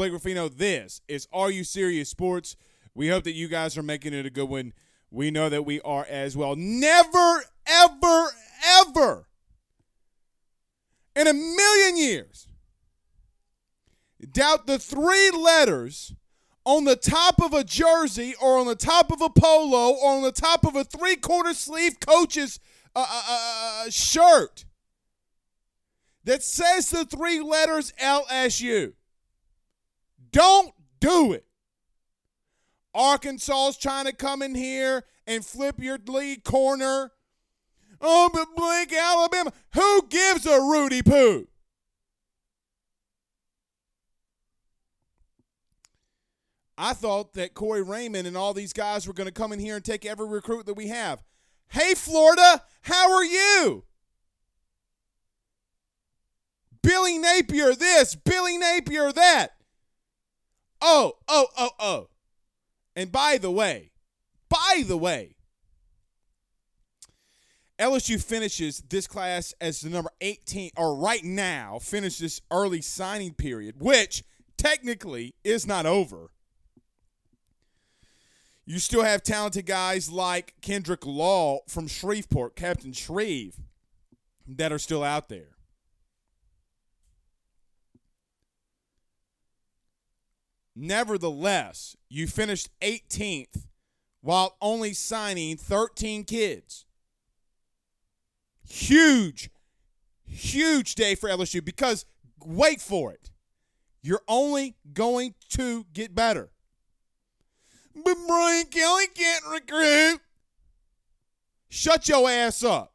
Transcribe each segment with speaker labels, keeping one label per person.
Speaker 1: Blake Ruffino. This is Are You Serious Sports. We hope that you guys are making it a good one. We know that we are as well. Never, ever, ever in a million years doubt the three letters on the top of a jersey or on the top of a polo or on the top of a three quarter sleeve coach's uh, uh, uh, uh, shirt that says the three letters LSU. Don't do it. Arkansas's trying to come in here and flip your league corner. Oh, but Alabama. Who gives a Rudy Poo? I thought that Corey Raymond and all these guys were going to come in here and take every recruit that we have. Hey, Florida, how are you? Billy Napier this, Billy Napier that. Oh, oh, oh, oh. And by the way, by the way, LSU finishes this class as the number 18, or right now, finishes early signing period, which technically is not over. You still have talented guys like Kendrick Law from Shreveport, Captain Shreve, that are still out there. Nevertheless, you finished 18th while only signing 13 kids. Huge, huge day for LSU because, wait for it, you're only going to get better. But Brian Kelly can't recruit. Shut your ass up.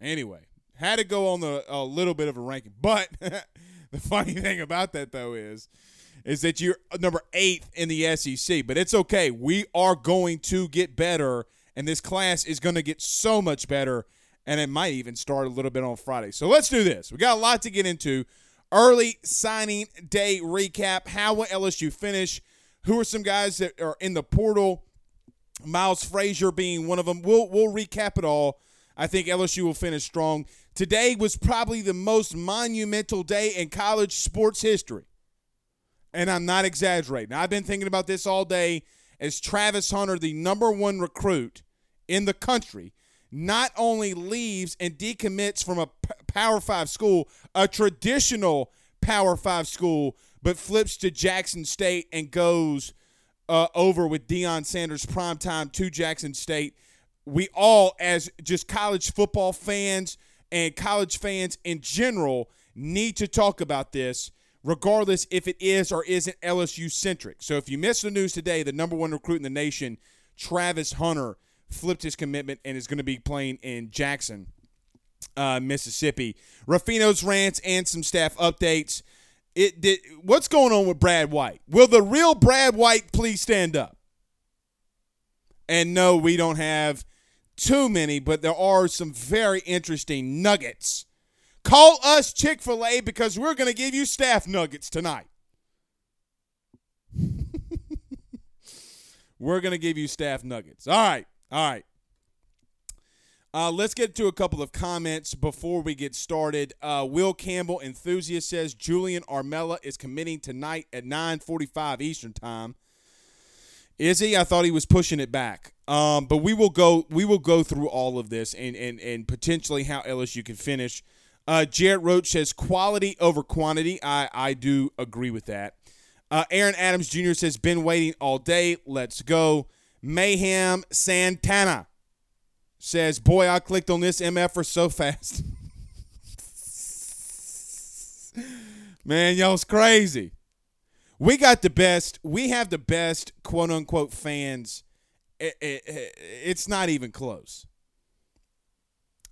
Speaker 1: Anyway, had to go on the a little bit of a ranking, but the funny thing about that though is is that you're number eighth in the SEC, but it's okay. We are going to get better, and this class is going to get so much better, and it might even start a little bit on Friday. So let's do this. We got a lot to get into. Early signing day recap. How will LSU finish? Who are some guys that are in the portal? Miles Frazier being one of them. We'll we'll recap it all. I think LSU will finish strong. Today was probably the most monumental day in college sports history. And I'm not exaggerating. I've been thinking about this all day as Travis Hunter, the number one recruit in the country, not only leaves and decommits from a Power Five school, a traditional Power Five school, but flips to Jackson State and goes uh, over with Deion Sanders primetime to Jackson State. We all, as just college football fans and college fans in general, need to talk about this, regardless if it is or isn't LSU centric. So if you missed the news today, the number one recruit in the nation, Travis Hunter, flipped his commitment and is going to be playing in Jackson uh, Mississippi. Ruffino's rants and some staff updates. It did. What's going on with Brad White? Will the real Brad White please stand up? And no, we don't have too many, but there are some very interesting nuggets. Call us Chick fil A because we're going to give you staff nuggets tonight. we're going to give you staff nuggets. All right. All right. Uh, let's get to a couple of comments before we get started. Uh, Will Campbell, enthusiast, says Julian Armella is committing tonight at 9:45 Eastern Time. Is he? I thought he was pushing it back. Um, but we will go. We will go through all of this and and and potentially how LSU can finish. Uh, Jared Roach says quality over quantity. I I do agree with that. Uh, Aaron Adams Jr. says been waiting all day. Let's go. Mayhem Santana says, Boy, I clicked on this MFer so fast. Man, y'all's crazy. We got the best. We have the best quote unquote fans. It, it, it, it's not even close.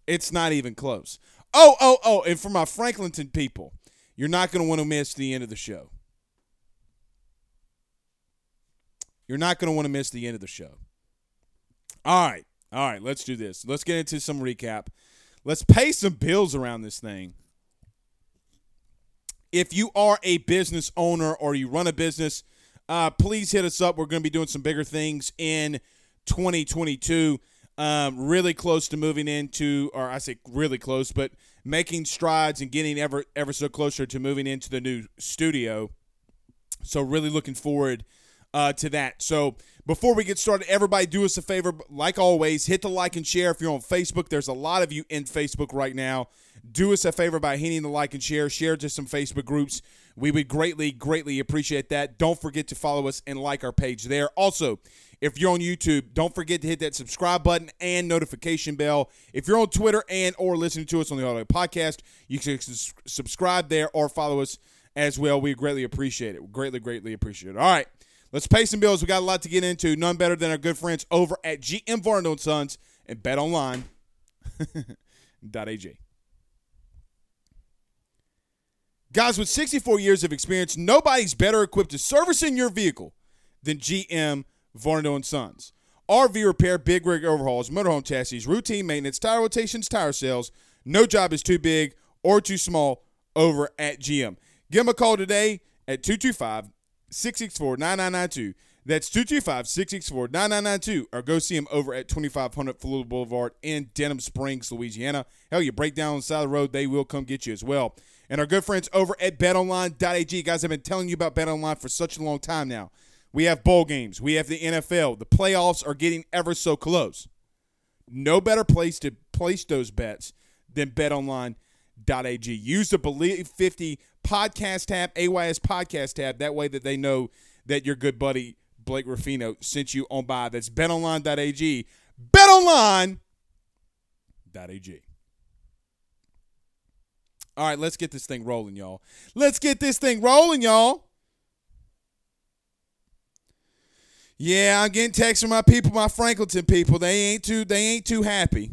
Speaker 1: It's not even close. Oh, oh, oh. And for my Franklinton people, you're not going to want to miss the end of the show. You're not going to want to miss the end of the show. All right. All right, let's do this. Let's get into some recap. Let's pay some bills around this thing. If you are a business owner or you run a business, uh, please hit us up. We're going to be doing some bigger things in 2022. Um, really close to moving into, or I say really close, but making strides and getting ever ever so closer to moving into the new studio. So really looking forward uh, to that. So before we get started, everybody do us a favor. Like always, hit the like and share if you're on Facebook. There's a lot of you in Facebook right now. Do us a favor by hitting the like and share. Share to some Facebook groups. We would greatly, greatly appreciate that. Don't forget to follow us and like our page there. Also, if you're on YouTube, don't forget to hit that subscribe button and notification bell. If you're on Twitter and or listening to us on the audio podcast, you can subscribe there or follow us as well. We greatly appreciate it. Greatly, greatly appreciate it. All right. Let's pay some bills. We got a lot to get into. None better than our good friends over at GM Varno Sons and BetOnline.ag. Guys, with 64 years of experience, nobody's better equipped to servicing your vehicle than GM Varno and Sons. RV repair, big rig overhauls, motorhome chassis, routine maintenance, tire rotations, tire sales. No job is too big or too small over at GM. Give them a call today at 225 664 9992. That's 225 664 9992. Or go see him over at 2500 Florida Boulevard in Denham Springs, Louisiana. Hell, you break down on the side of the road, they will come get you as well. And our good friends over at betonline.ag. Guys, I've been telling you about betonline for such a long time now. We have bowl games, we have the NFL. The playoffs are getting ever so close. No better place to place those bets than betonline.ag. Use the Believe 50 podcast tab, AYS podcast tab. That way that they know that your good buddy Blake Ruffino sent you on by. That's betonline.ag. Betonline.ag. All right, let's get this thing rolling, y'all. Let's get this thing rolling, y'all. Yeah, I'm getting texts from my people, my Franklinton people. They ain't too they ain't too happy.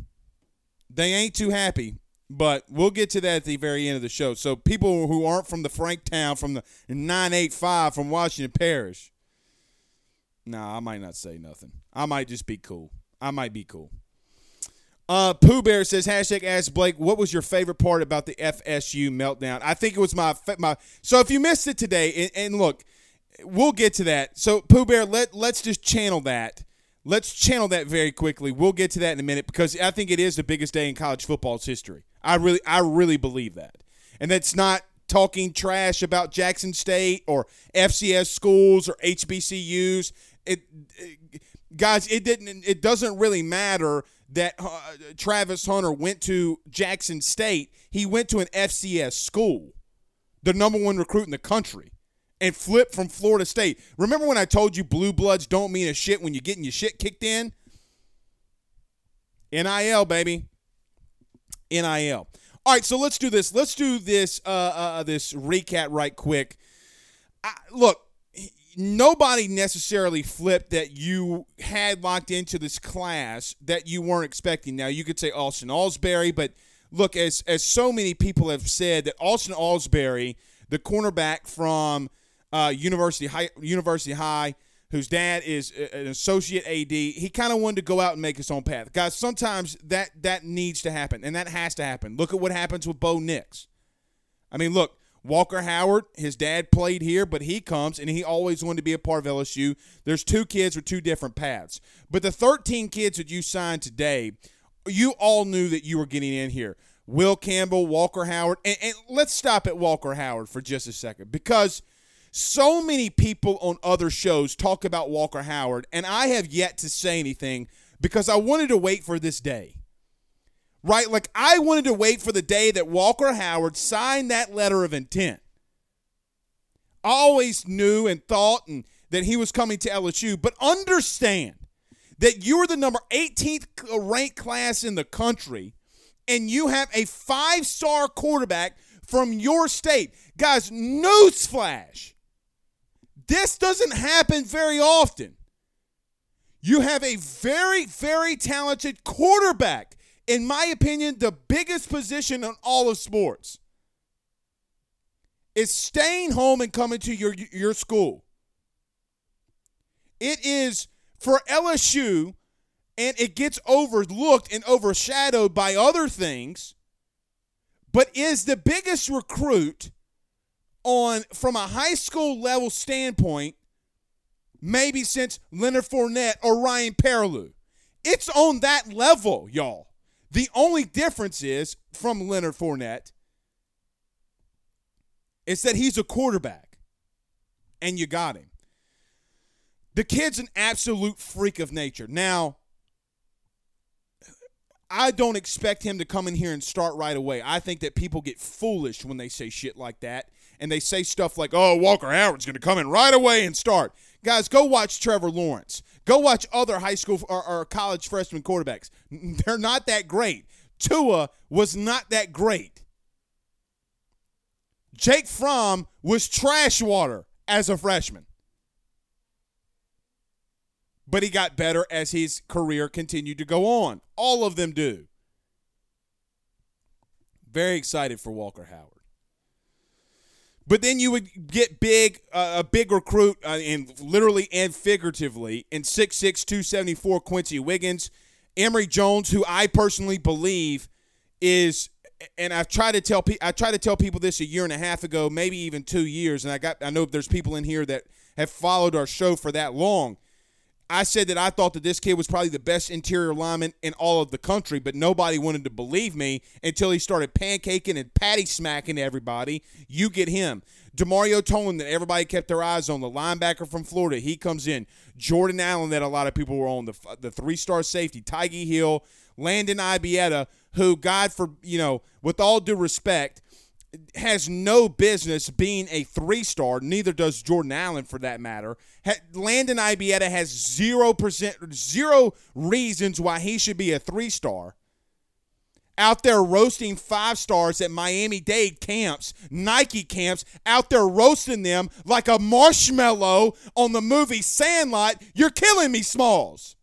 Speaker 1: They ain't too happy. But we'll get to that at the very end of the show. So people who aren't from the Franktown, from the 985 from Washington Parish. Nah, I might not say nothing. I might just be cool. I might be cool. Uh, Pooh Bear says hashtag Ask Blake. What was your favorite part about the FSU meltdown? I think it was my my. So if you missed it today, and, and look, we'll get to that. So Pooh Bear, let let's just channel that let's channel that very quickly. We'll get to that in a minute because I think it is the biggest day in college football's history. I really, I really believe that, and that's not talking trash about Jackson State or FCS schools or HBCUs. It, it guys, it didn't. It doesn't really matter that uh, Travis Hunter went to Jackson State. He went to an FCS school, the number one recruit in the country and flip from Florida State. Remember when I told you blue bloods don't mean a shit when you're getting your shit kicked in? NIL, baby. NIL. All right, so let's do this. Let's do this uh, uh this recap right quick. I, look, nobody necessarily flipped that you had locked into this class that you weren't expecting. Now, you could say Austin Ausberry, but look, as as so many people have said that Austin Ausberry, the cornerback from uh, University High, University High, whose dad is an associate AD, he kind of wanted to go out and make his own path. Guys, sometimes that that needs to happen, and that has to happen. Look at what happens with Bo Nix. I mean, look, Walker Howard, his dad played here, but he comes and he always wanted to be a part of LSU. There's two kids with two different paths. But the 13 kids that you signed today, you all knew that you were getting in here. Will Campbell, Walker Howard, and, and let's stop at Walker Howard for just a second because so many people on other shows talk about Walker Howard, and I have yet to say anything because I wanted to wait for this day right? Like I wanted to wait for the day that Walker Howard signed that letter of intent. Always knew and thought and that he was coming to LSU, but understand that you are the number 18th ranked class in the country and you have a five-star quarterback from your state. Guys, newsflash. This doesn't happen very often. You have a very, very talented quarterback in my opinion, the biggest position in all of sports is staying home and coming to your your school. It is for LSU and it gets overlooked and overshadowed by other things, but is the biggest recruit on from a high school level standpoint, maybe since Leonard Fournette or Ryan Perrilloux. It's on that level, y'all. The only difference is from Leonard Fournette is that he's a quarterback and you got him. The kid's an absolute freak of nature. Now, I don't expect him to come in here and start right away. I think that people get foolish when they say shit like that and they say stuff like, oh, Walker Howard's going to come in right away and start. Guys, go watch Trevor Lawrence. Go watch other high school or, or college freshman quarterbacks. They're not that great. Tua was not that great. Jake Fromm was trash water as a freshman. But he got better as his career continued to go on. All of them do. Very excited for Walker Howard. But then you would get big, uh, a big recruit, uh, in literally and figuratively, in 6'6", 274 Quency Wiggins, Emery Jones, who I personally believe is, and I've tried to tell I tried to tell people this a year and a half ago, maybe even two years, and I got I know there's people in here that have followed our show for that long. I said that I thought that this kid was probably the best interior lineman in all of the country, but nobody wanted to believe me until he started pancaking and patty smacking everybody. You get him. Demario Tolan, that everybody kept their eyes on, the linebacker from Florida, he comes in. Jordan Allen, that a lot of people were on, the, the three star safety. Tyge Hill, Landon Ibieta, who, God, for, you know, with all due respect, has no business being a three star. Neither does Jordan Allen, for that matter. Landon Ibieta has zero percent, zero reasons why he should be a three star. Out there roasting five stars at Miami Dade camps, Nike camps, out there roasting them like a marshmallow on the movie Sandlot. You're killing me, Smalls.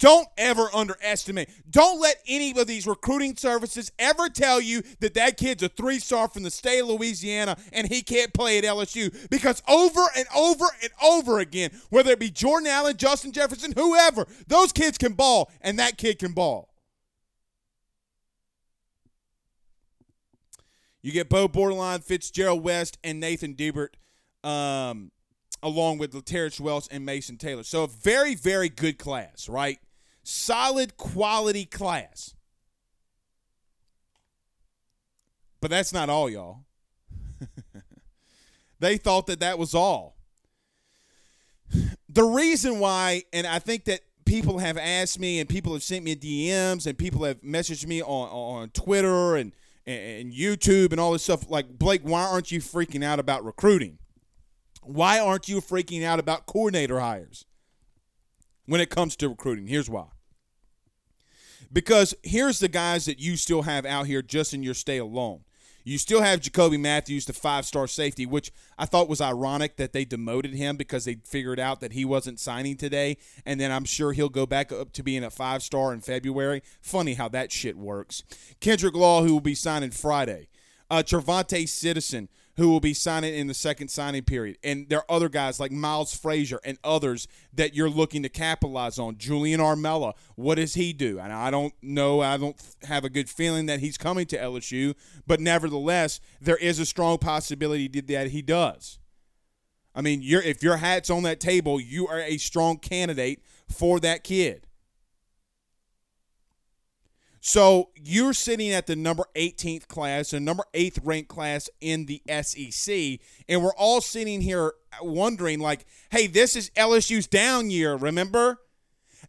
Speaker 1: Don't ever underestimate. Don't let any of these recruiting services ever tell you that that kid's a three star from the state of Louisiana and he can't play at LSU. Because over and over and over again, whether it be Jordan Allen, Justin Jefferson, whoever, those kids can ball and that kid can ball. You get Bo Bordelon, Fitzgerald West, and Nathan Deibert. Um, along with Laterrence Wells and Mason Taylor. So a very, very good class, right? Solid quality class. But that's not all, y'all. they thought that that was all. The reason why, and I think that people have asked me and people have sent me DMs and people have messaged me on, on Twitter and, and YouTube and all this stuff like, Blake, why aren't you freaking out about recruiting? Why aren't you freaking out about coordinator hires when it comes to recruiting? Here's why. Because here's the guys that you still have out here just in your stay alone. You still have Jacoby Matthews, the five star safety, which I thought was ironic that they demoted him because they figured out that he wasn't signing today. And then I'm sure he'll go back up to being a five star in February. Funny how that shit works. Kendrick Law, who will be signing Friday. Uh, Trevante Citizen, who will be signing in the second signing period. And there are other guys like Miles Frazier and others that you're looking to capitalize on. Julian Armella, what does he do? And I don't know, I don't have a good feeling that he's coming to LSU, but nevertheless, there is a strong possibility that he does. I mean, you're, if your hat's on that table, you are a strong candidate for that kid. So you're sitting at the number 18th class, the number 8th ranked class in the SEC, and we're all sitting here wondering, like, hey, this is LSU's down year, remember?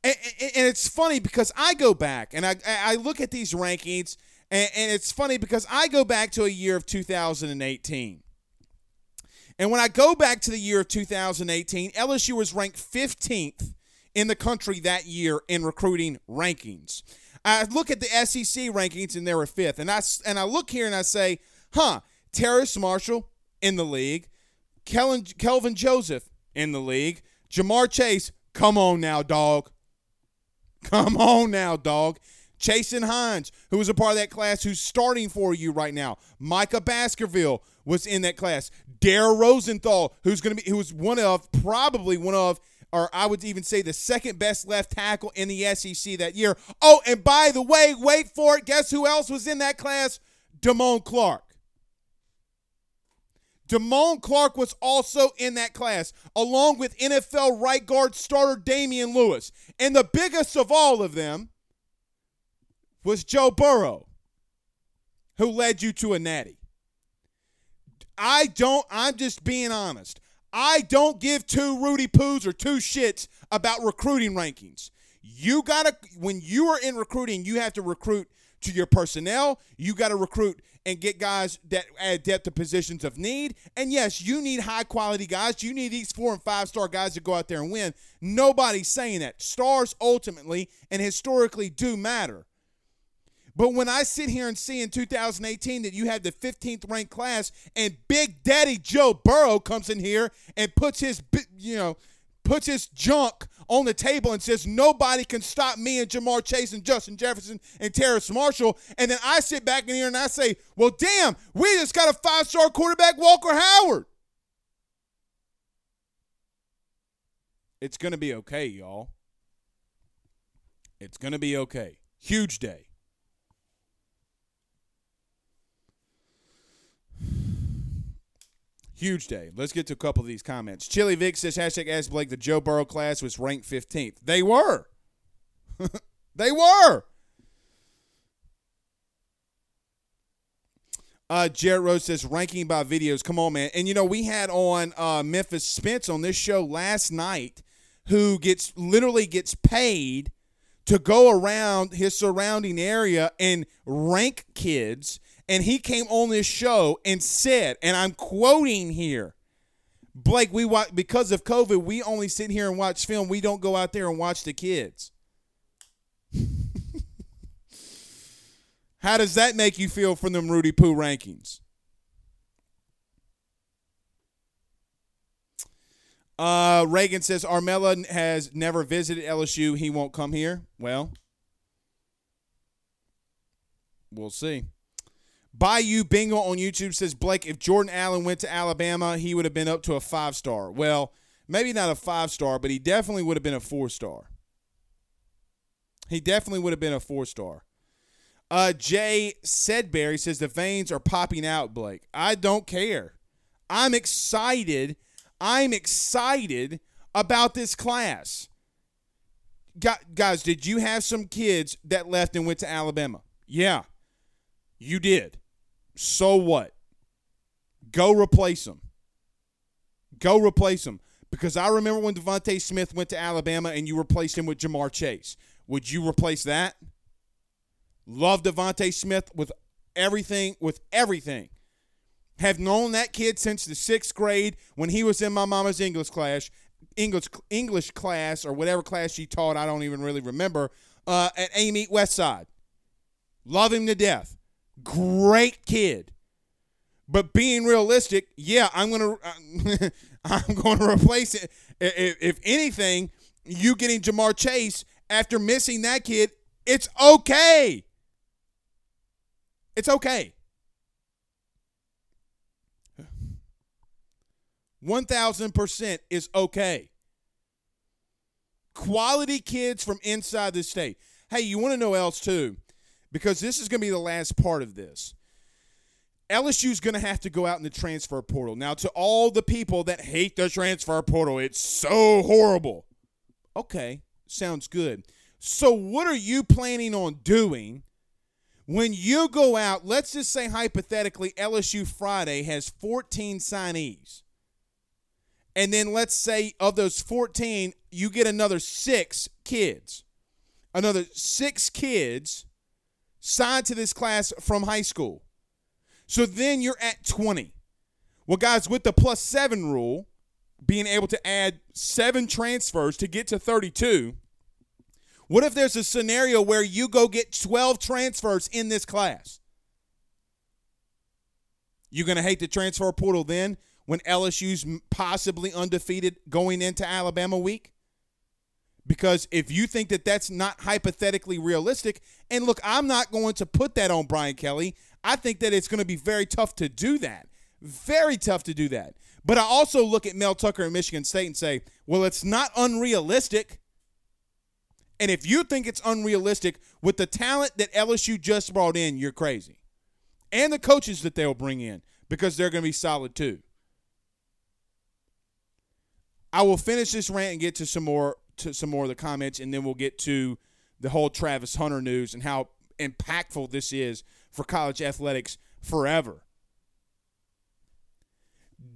Speaker 1: And, and it's funny because I go back and I, I look at these rankings, and, and it's funny because I go back to a year of 2018. And when I go back to the year of 2018, LSU was ranked 15th in the country that year in recruiting rankings. I look at the SEC rankings and they were fifth, and I and I look here and I say, huh, Terrace Marshall in the league, Kellen, Kelvin Joseph in the league, Ja'Marr Chase, come on now, dog, come on now, dog. Chasen Hines, who was a part of that class, who's starting for you right now. Micah Baskerville was in that class. Dare Rosenthal, who's going to be, who was one of, probably one of or I would even say the second best left tackle in the SEC that year. Oh, and by the way, wait for it. Guess who else was in that class? Damone Clark. Damone Clark was also in that class, along with NFL right guard starter Damien Lewis. And the biggest of all of them was Joe Burrow, who led you to a natty. I don't, I'm just being honest. I don't give two Rudy Poos or two shits about recruiting rankings. You got to, when you are in recruiting, you have to recruit to your personnel. You got to recruit and get guys that add depth to positions of need. And yes, you need high quality guys. You need these four and five star guys to go out there and win. Nobody's saying that. Stars ultimately and historically do matter. But when I sit here and see in 2018 that you had the 15th ranked class and Big Daddy Joe Burrow comes in here and puts his, you know, puts his junk on the table and says nobody can stop me and Ja'Marr Chase and Justin Jefferson and Terrace Marshall, and then I sit back in here and I say, well, damn, we just got a five-star quarterback, Walker Howard. It's gonna be okay, y'all. It's gonna be okay. Huge day. Huge day. Let's get to a couple of these comments. Chili Vic says, hashtag ask Blake, the Joe Burrow class was ranked 15th. They were. they were. Uh, Jared Rose says, ranking by videos. Come on, man. And, you know, we had on uh, Memphis Spence on this show last night who gets literally gets paid to go around his surrounding area and rank kids and he came on this show and said, and I'm quoting here, Blake, we watch because of COVID, we only sit here and watch film. We don't go out there and watch the kids. How does that make you feel from them Rudy Poo rankings? Uh, Reagan says Armella has never visited LSU. He won't come here. Well, we'll see. Bayou Bingo on YouTube says Blake, if Jordan Allen went to Alabama, he would have been up to a five star. Well, maybe not a five star, but he definitely would have been a four star. He definitely would have been a four star. Uh, Jay Sedberry says the veins are popping out, Blake. I don't care. I'm excited. I'm excited about this class. Guys, did you have some kids that left and went to Alabama? Yeah, you did. So what? Go replace him. Go replace him. Because I remember when DeVonta Smith went to Alabama and you replaced him with Ja'Marr Chase. Would you replace that? Love DeVonta Smith with everything, with everything. Have known that kid since the sixth grade when he was in my mama's English class, English English class or whatever class she taught. I don't even really remember. Uh, at Amite Westside. Love him to death. Great kid. But being realistic, yeah, I'm gonna I'm going to replace it. If, if anything, you getting Ja'Marr Chase after missing that kid, it's okay. It's okay. 1000% is okay. Quality kids from inside the state. Hey, you want to know else too? Because this is going to be the last part of this. LSU's going to have to go out in the transfer portal. Now, to all the people that hate the transfer portal, it's so horrible. Okay, sounds good. So, what are you planning on doing when you go out? Let's just say hypothetically, LSU Friday has 14 signees. And then let's say of those 14, you get another six kids. Another six kids signed to this class from high school. So then you're at 20. Well, guys, with the plus seven rule, being able to add seven transfers to get to 32, what if there's a scenario where you go get 12 transfers in this class? You're going to hate the transfer portal then when LSU's possibly undefeated going into Alabama week? Because if you think that that's not hypothetically realistic, and look, I'm not going to put that on Brian Kelly. I think that it's going to be very tough to do that. Very tough to do that. But I also look at Mel Tucker and Michigan State and say, well, it's not unrealistic. And if you think it's unrealistic with the talent that LSU just brought in, you're crazy. And the coaches that they'll bring in because they're going to be solid too. I will finish this rant and get to some more to some more of the comments, and then we'll get to the whole Travis Hunter news and how impactful this is for college athletics forever.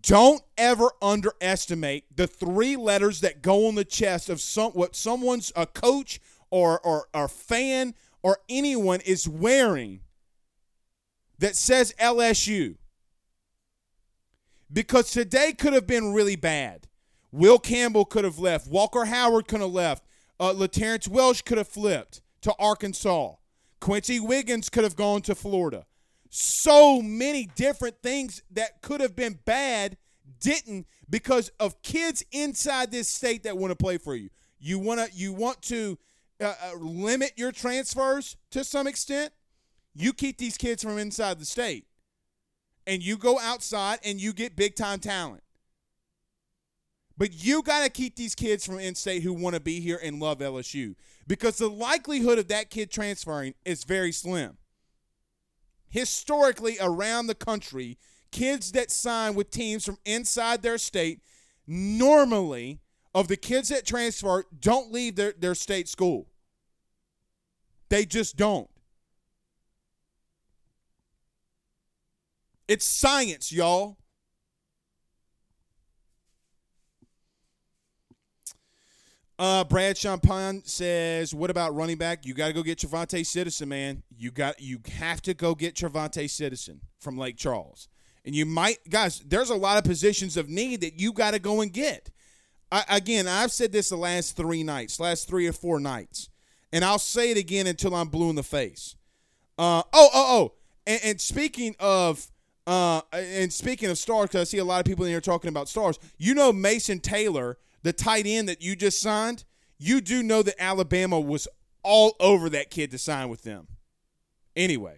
Speaker 1: Don't ever underestimate the three letters that go on the chest of some what someone's a coach or or a fan or anyone is wearing that says LSU. Because today could have been really bad. Will Campbell could have left. Walker Howard could have left. Uh, LaTerrence Welch could have flipped to Arkansas. Quency Wiggins could have gone to Florida. So many different things that could have been bad didn't because of kids inside this state that want to play for you. You want to you want to uh, uh, limit your transfers to some extent. You keep these kids from inside the state, and you go outside and you get big time talent. But you got to keep these kids from in state who want to be here and love LSU because the likelihood of that kid transferring is very slim. Historically, around the country, kids that sign with teams from inside their state normally, of the kids that transfer, don't leave their, their state school. They just don't. It's science, y'all. Uh, Brad Champagne says, "What about running back? You got to go get Travante Citizen, man. You got you have to go get Travante Citizen from Lake Charles, and you might, guys. There's a lot of positions of need that you got to go and get. I, again, I've said this the last three nights, last three or four nights, and I'll say it again until I'm blue in the face. Uh, oh, oh, oh, and, and speaking of." Uh, and speaking of stars, because I see a lot of people in here talking about stars. You know, Mason Taylor the tight end that you just signed, you do know that Alabama was all over that kid to sign with them. Anyway,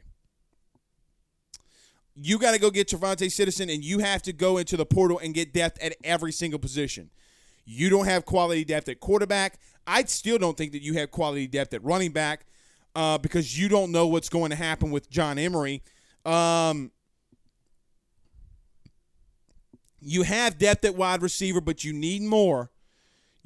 Speaker 1: you got to go get Travante Citizen, and you have to go into the portal and get depth at every single position. You don't have quality depth at quarterback. I still don't think that you have quality depth at running back uh, because you don't know what's going to happen with John Emery. Um, you have depth at wide receiver, but you need more.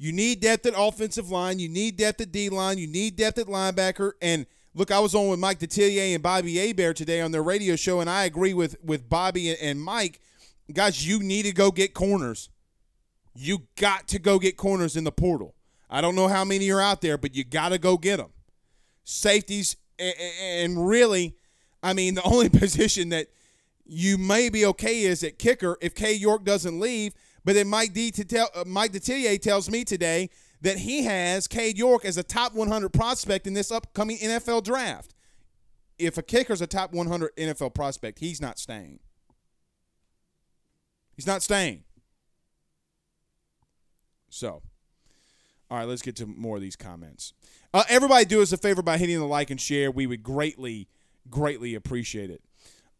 Speaker 1: You need depth at offensive line. You need depth at D line. You need depth at linebacker. And look, I was on with Mike Detillier and Bobby Hebert today on their radio show, and I agree with with Bobby and Mike. Guys, you need to go get corners. You got to go get corners in the portal. I don't know how many are out there, but you got to go get them. Safeties, and really, I mean, the only position that you may be okay is at kicker if Cade York doesn't leave. But then Mike D uh, Mike Detillier tells me today that he has Cade York as a top 100 prospect in this upcoming NFL draft. If a kicker's a top 100 NFL prospect, he's not staying. He's not staying. So, all right, let's get to more of these comments. Uh, everybody, do us a favor by hitting the like and share. We would greatly, greatly appreciate it.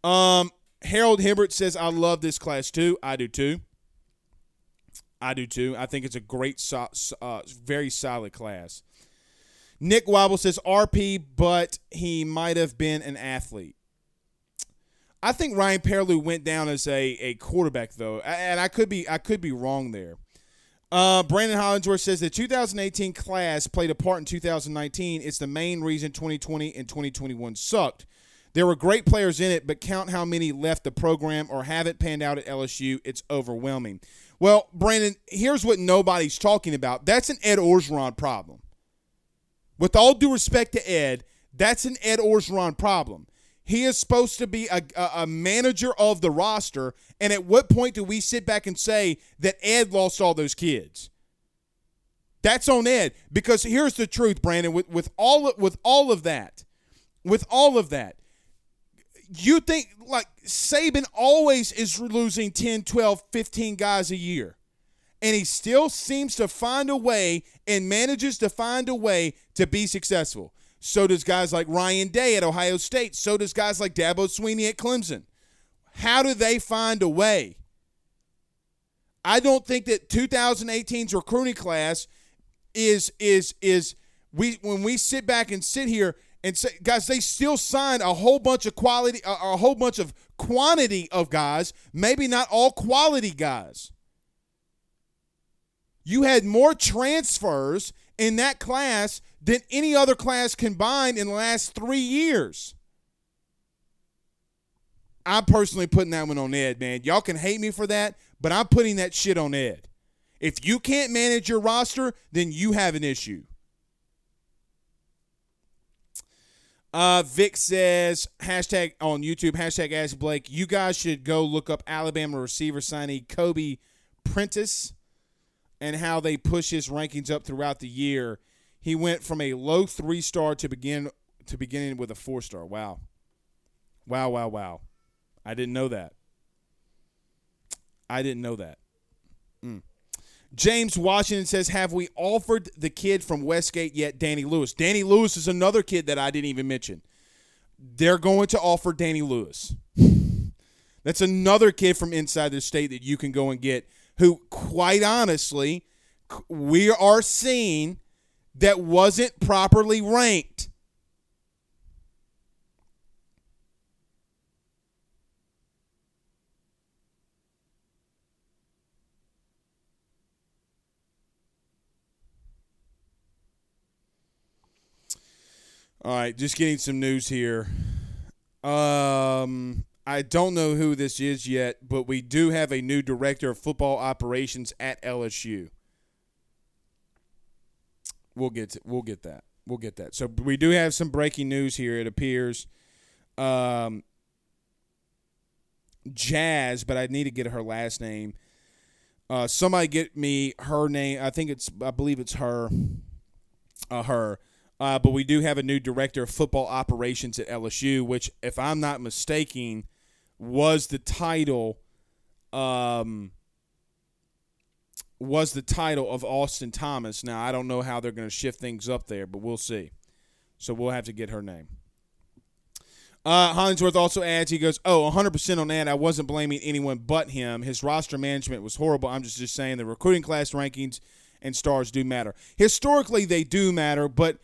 Speaker 1: Um, Harold Hibbert says, "I love this class too. I do too. I do too. I think it's a great, so, uh, very solid class." Nick Wobble says, "RP, but he might have been an athlete." I think Ryan Perrilloux went down as a, a quarterback though, and I could be I could be wrong there. Uh, Brandon Hollingsworth says the 2018 class played a part in 2019. It's the main reason 2020 and 2021 sucked. There were great players in it, but count how many left the program or haven't panned out at LSU. It's overwhelming. Well, Brandon, here's what nobody's talking about. That's an Ed Orgeron problem. With all due respect to Ed, that's an Ed Orgeron problem. He is supposed to be a, a, a, manager of the roster. And at what point do we sit back and say that Ed lost all those kids? That's on Ed. Because here's the truth, Brandon. With, with all with all of that, with all of that, you think like Saban always is losing 10, 12, 15 guys a year. And he still seems to find a way and manages to find a way to be successful. So does guys like Ryan Day at Ohio State. So does guys like Dabo Swinney at Clemson. How do they find a way? I don't think that 2018's recruiting class is is is we when we sit back and sit here and say guys they still signed a whole bunch of quality a, a whole bunch of quantity of guys, maybe not all quality guys. You had more transfers in that class than any other class combined in the last three years. I'm personally putting that one on Ed, man. Y'all can hate me for that, but I'm putting that shit on Ed. If you can't manage your roster, then you have an issue. Uh, Vic says, hashtag on YouTube, hashtag ask Blake, you guys should go look up Alabama receiver signee Kobe Prentice and how they push his rankings up throughout the year. He went from a low three star to begin to beginning with a four star. Wow. Wow, wow, wow. I didn't know that. I didn't know that. Mm. James Washington says, Have we offered the kid from Westgate yet, Danny Lewis? Danny Lewis is another kid that I didn't even mention. They're going to offer Danny Lewis. That's another kid from inside the state that you can go and get who, quite honestly, we are seeing that wasn't properly ranked. All right, just getting some news here. Um, I don't know who this is yet, but we do have a new director of football operations at LSU. We'll get to, we'll get that. We'll get that. So we do have some breaking news here. It appears, um, Jazz, but I need to get her last name. Uh, somebody get me her name. I think it's I believe it's her. Uh, her. Uh, but we do have a new director of football operations at LSU, which, if I'm not mistaken, was the title. Um, was the title of Austin Thomas. Now, I don't know how they're going to shift things up there, but we'll see. So we'll have to get her name. Uh, Hollingsworth also adds, he goes, Oh, 100% on that. I wasn't blaming anyone but him. His roster management was horrible. I'm just, just saying the recruiting class rankings and stars do matter. Historically, they do matter, but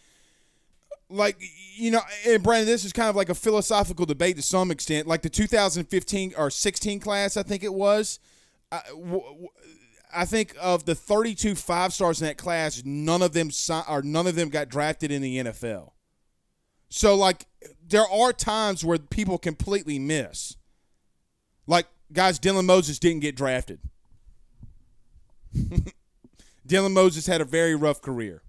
Speaker 1: like, you know, and Brandon, this is kind of like a philosophical debate to some extent. Like the 2015 or 16 class, I think it was. I think of the 32 five stars in that class, none of them or none of them got drafted in the NFL. So like there are times where people completely miss. Like guys, Dylan Moses didn't get drafted. Dylan Moses had a very rough career.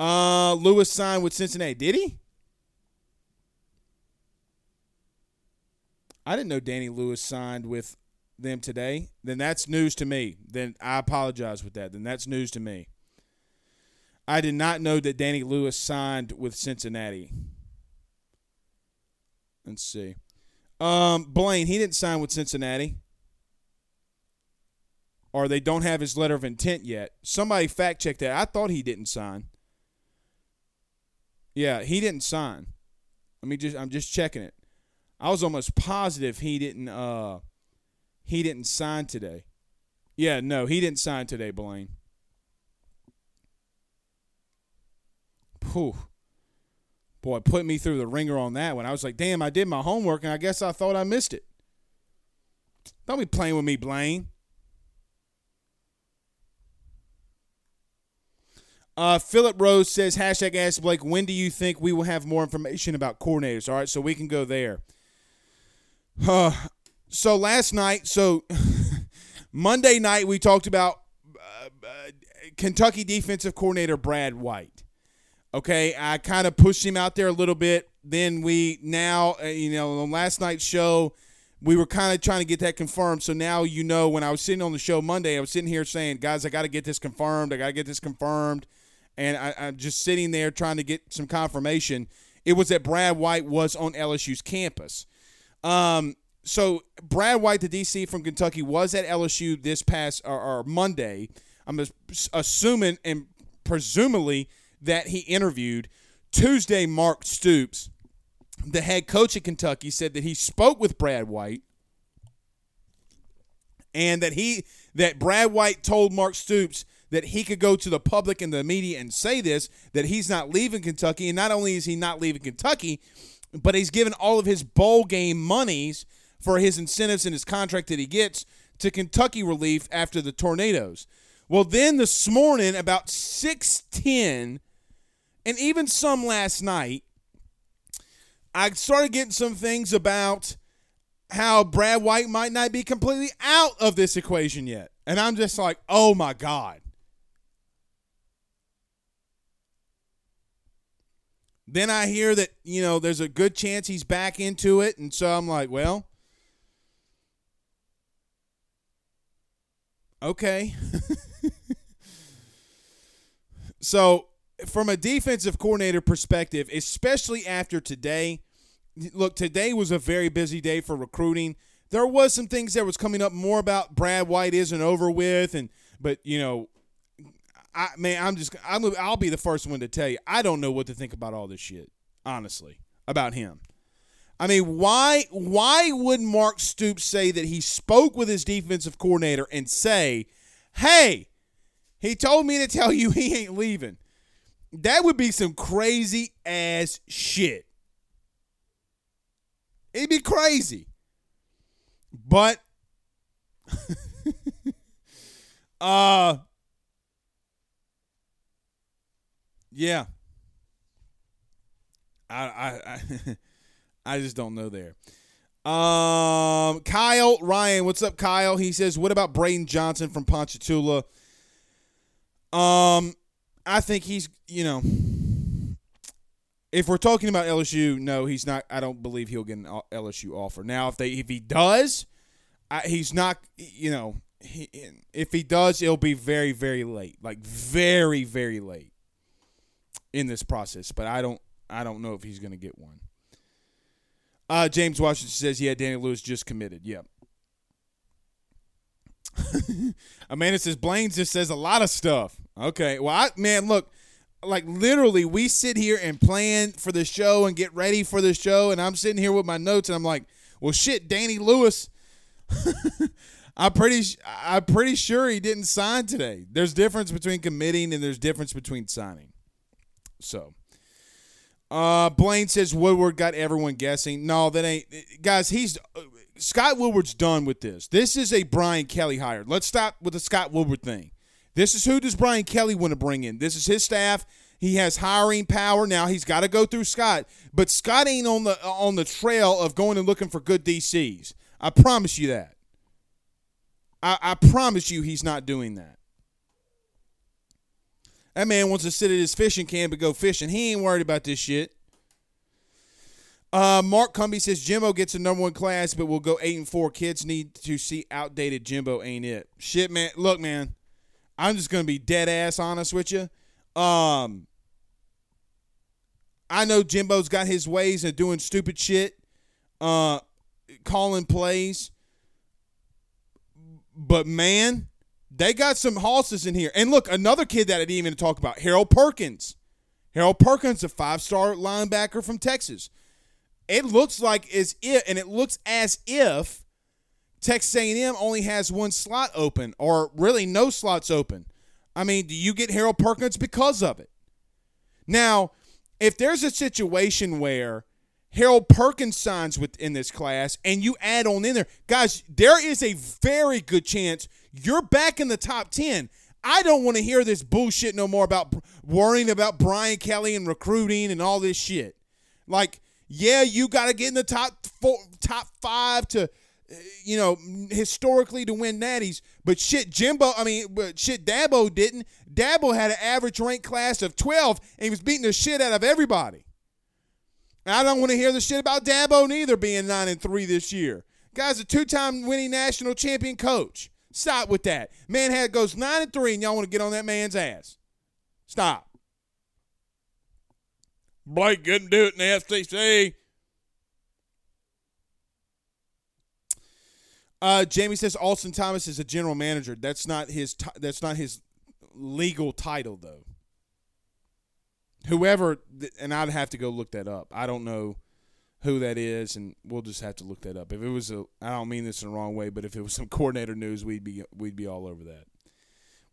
Speaker 1: Uh, Lewis signed with Cincinnati. Did he? I didn't know Danny Lewis signed with them today, then that's news to me. Then I apologize with that. Then that's news to me. I did not know that Danny Lewis signed with Cincinnati. Let's see. Um, Blaine, he didn't sign with Cincinnati. or they don't have his letter of intent yet. Somebody fact check that. I thought he didn't sign. Yeah, he didn't sign. Let me just I'm just checking it. I was almost positive he didn't uh he didn't sign today. Yeah, no, he didn't sign today, Blaine. Whew. Boy, put me through the ringer on that one. I was like, damn, I did my homework and I guess I thought I missed it. Don't be playing with me, Blaine. Uh, Philip Rose says, hashtag ask Blake, when do you think we will have more information about coordinators? All right, so we can go there. Uh, so last night, so Monday night, we talked about uh, uh, Kentucky defensive coordinator Brad White. Okay, I kind of pushed him out there a little bit. Then we now, uh, you know, on last night's show, we were kind of trying to get that confirmed. So now you know when I was sitting on the show Monday, I was sitting here saying, guys, I got to get this confirmed. I got to get this confirmed. And I, I'm just sitting there trying to get some confirmation. It was that Brad White was on LSU's campus. Um, so Brad White, the DC from Kentucky, was at LSU this past or, or Monday. I'm assuming and presumably that he interviewed. Tuesday, Mark Stoops, the head coach at Kentucky, said that he spoke with Brad White and that he that Brad White told Mark Stoops that he could go to the public and the media and say this that he's not leaving Kentucky and not only is he not leaving Kentucky but he's given all of his bowl game monies for his incentives and his contract that he gets to Kentucky relief after the tornadoes. Well, then this morning about 610 and even some last night, I started getting some things about how Brad White might not be completely out of this equation yet. And I'm just like, oh my God. Then I hear that, you know, there's a good chance he's back into it. And so I'm like, well, okay. so from a defensive coordinator perspective, especially after today, look, today was a very busy day for recruiting. There was some things that was coming up more about Brad White isn't over with, and but you know, I man, I'm just I'm I'll be the first one to tell you I don't know what to think about all this shit, honestly, about him. I mean, why why would Mark Stoops say that he spoke with his defensive coordinator and say, "Hey, he told me to tell you he ain't leaving." That would be some crazy ass shit. It'd be crazy. But uh yeah. I I I, I just don't know there. Um, Kyle Ryan, what's up, Kyle? He says, "What about Braden Johnson from Ponchatoula?" Um, I think he's, you know, if we're talking about LSU, no, he's not. I don't believe he'll get an LSU offer. Now, if they if he does, I, he's not. You know, he, if he does, it'll be very very late, like very very late in this process. But I don't I don't know if he's going to get one. Uh, James Washington says, "Yeah, Danny Lewis just committed. Yep." Amanda says Blaine just says a lot of stuff. Okay. Well, I man, look, like literally, we sit here and plan for the show and get ready for the show, and I'm sitting here with my notes, and I'm like, well, shit, Danny Lewis. I'm pretty, I'm pretty sure he didn't sign today. There's difference between committing and there's difference between signing. So, uh, Blaine says Woodward got everyone guessing. No, that ain't, guys. He's Scott Woodward's done with this. This is a Brian Kelly hire. Let's stop with the Scott Woodward thing. This is who does Brian Kelly want to bring in? This is his staff. He has hiring power now. He's got to go through Scott, but Scott ain't on the on the trail of going and looking for good DCs. I promise you that. I, I promise you, he's not doing that. That man wants to sit at his fishing camp and go fishing. He ain't worried about this shit. Uh, Mark Cumby says Jimbo gets a number one class, but we'll go eight and four. Kids need to see outdated Jimbo, ain't it? Shit, man. Look, man. I'm just gonna be dead ass honest with you. Um, I know Jimbo's got his ways of doing stupid shit, uh, calling plays, but man, They got some hosses in here. And look, another kid that I didn't even talk about, Harold Perkins. Harold Perkins, a five-star linebacker from Texas. It looks like as if, and it looks as if Texas A&M only has one slot open, or really no slots open. I mean, do you get Harold Perkins because of it? Now, if there's a situation where Harold Perkins signs within this class and you add on in there, guys, there is a very good chance you're back in the top 10. I don't want to hear this bullshit no more about worrying about Brian Kelly and recruiting and all this shit. Like, yeah, you got to get in the top four, top five to, eh, you know, historically to win natties. But shit, Jimbo, I mean, but shit, Dabo didn't. Dabo had an average rank class of 12, and he was beating the shit out of everybody. I don't want to hear the shit about Dabo neither being 9 and 3 this year. Guy's a two time winning national champion coach. Stop with that. Man had goes nine and three, and y'all want to get on that man's ass. Stop. Blake couldn't do it in the FCC. Uh, Jamie says Austin Thomas is a general manager. That's not his. T- that's not his legal title, though. Whoever, and I'd have to go look that up. I don't know who that is, and we'll just have to look that up. If it was a, I don't mean this in the wrong way, but if it was some coordinator news, we'd be we'd be all over that.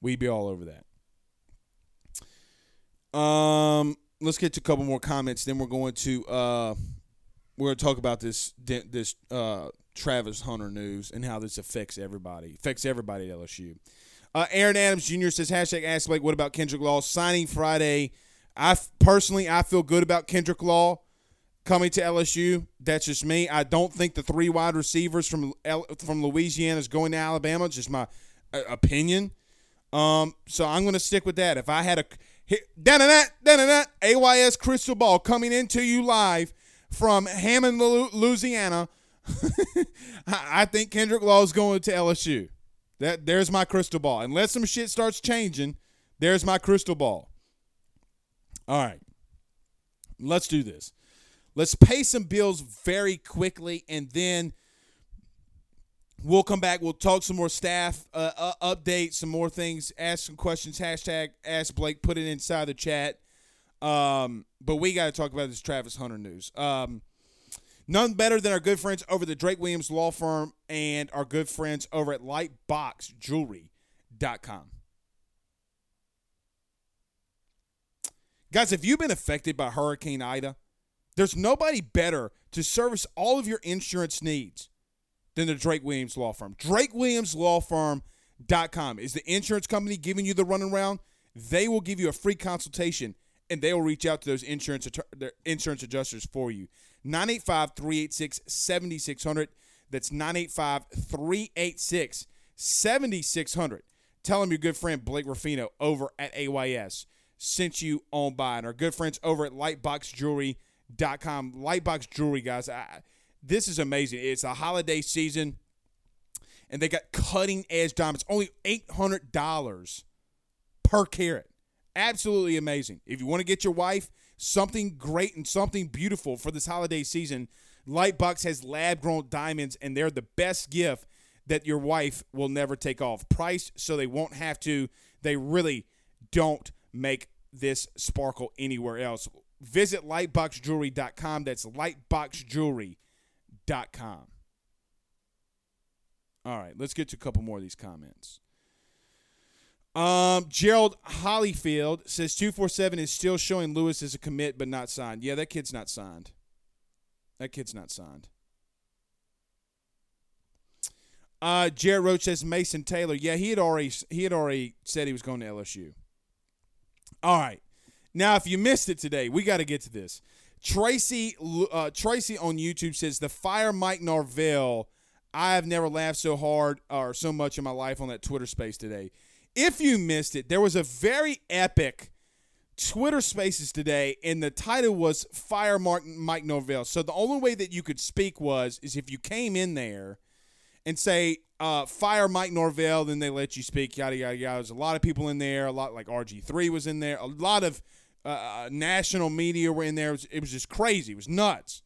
Speaker 1: We'd be all over that. Um, let's get to a couple more comments. Then we're going to uh, we're going to talk about this this uh Travis Hunter news and how this affects everybody. Affects everybody at LSU. Uh, Aaron Adams Jr. says hashtag Ask Blake. What about Kendrick Law signing Friday? I personally I feel good about Kendrick Law coming to LSU. That's just me. I don't think the three wide receivers from from Louisiana is going to Alabama. It's just my uh, opinion. Um, so I'm going to stick with that. If I had a da da da da AYS crystal ball coming into you live from Hammond, Louisiana, I think Kendrick Law is going to LSU. That there's my crystal ball. Unless some shit starts changing, there's my crystal ball. All right. Let's do this. Let's pay some bills very quickly, and then we'll come back. We'll talk some more staff uh, uh, updates, some more things, ask some questions. Hashtag Ask Blake. Put it inside the chat. Um, but we got to talk about this Travis Hunter news. Um, none better than our good friends over the Drake Williams Law Firm and our good friends over at LightBoxJewelry.com. Guys, have you've been affected by Hurricane Ida, there's nobody better to service all of your insurance needs than the Drake Williams Law Firm. Drake Williams Law Firm.com is the insurance company giving you the running around. They will give you a free consultation and they will reach out to those insurance their insurance adjusters for you. 985-386-7600. That's 985-386-7600. Tell them your good friend Blake Ruffino over at AYS sent you on by. And our good friends over at Lightbox Jewelry dot com lightbox jewelry guys. I, this is amazing. It's a holiday season and they got cutting edge diamonds. Only $800 per carat. Absolutely amazing. If you want to get your wife something great and something beautiful for this holiday season lightbox has lab grown diamonds and they're the best gift that your wife will never take off. Priced so they won't have to they really don't make this sparkle anywhere else visit lightboxjewelry.com. That's lightboxjewelry.com. All right, let's get to a couple more of these comments. Um, Gerald Hollyfield says 247 is still showing Lewis as a commit but not signed. Yeah, that kid's not signed. That kid's not signed. Uh, Jared Roach says Mason Taylor. Yeah, he had already he had already said he was going to LSU. All right. Now, if you missed it today, we got to get to this. Tracy uh, Tracy on YouTube says the fire Mike Norvell. I have never laughed so hard or so much in my life on that Twitter space today. If you missed it, there was a very epic Twitter Spaces today, and the title was "Fire Mark Mike Norvell." So the only way that you could speak was is if you came in there and say uh, "Fire Mike Norvell," then they let you speak. Yada yada yada. There's a lot of people in there. A lot like RG three was in there. A lot of uh, uh, national media were in there. It was, it was, just crazy. It was nuts.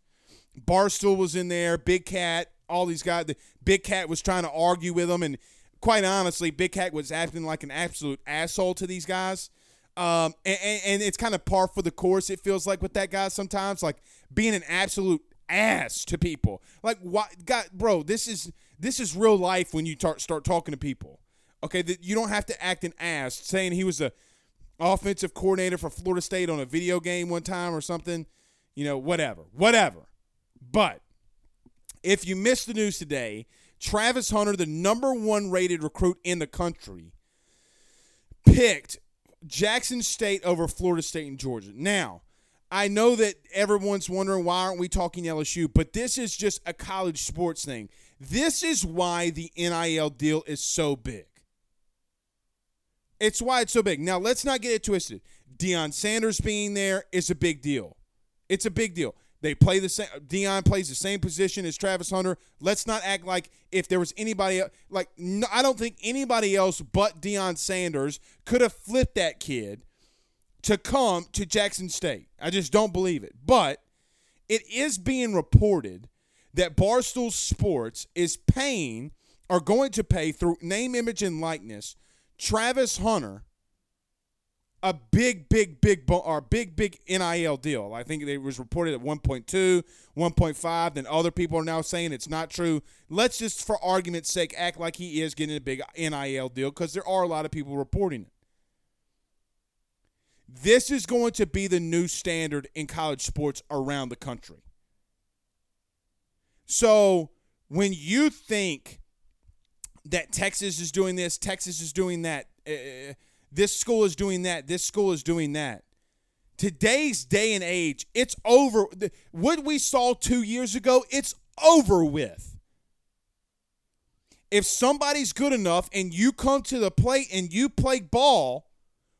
Speaker 1: Barstool was in there. Big Cat, all these guys. The Big Cat was trying to argue with them, and quite honestly, Big Cat was acting like an absolute asshole to these guys. Um, and, and, and it's kind of par for the course. It feels like with that guy sometimes, like being an absolute ass to people. Like, what, God, bro? This is this is real life when you start start talking to people. Okay, that you don't have to act an ass saying he was a offensive coordinator for Florida State on a video game one time or something. You know, whatever, whatever. But if you missed the news today, Travis Hunter, the number one rated recruit in the country, picked Jackson State over Florida State and Georgia. Now, I know that everyone's wondering why aren't we talking LSU, but this is just a college sports thing. This is why the NIL deal is so big. It's why it's so big. Now, let's not get it twisted. Deion Sanders being there is a big deal. It's a big deal. They play the same. Deion plays the same position as Travis Hunter. Let's not act like if there was anybody like no, I don't think anybody else but Deion Sanders could have flipped that kid to come to Jackson State. I just don't believe it. But it is being reported that Barstool Sports is paying or going to pay through name, image, and likeness Travis Hunter a big, big, big, or big, big NIL deal. I think it was reported at 1.2, 1.5. Then other people are now saying it's not true. Let's just, for argument's sake, act like he is getting a big NIL deal because there are a lot of people reporting it. This is going to be the new standard in college sports around the country. So when you think that Texas is doing this, Texas is doing that. Uh, this school is doing that. This school is doing that. Today's day and age, it's over. What we saw two years ago, it's over with. If somebody's good enough and you come to the plate and you play ball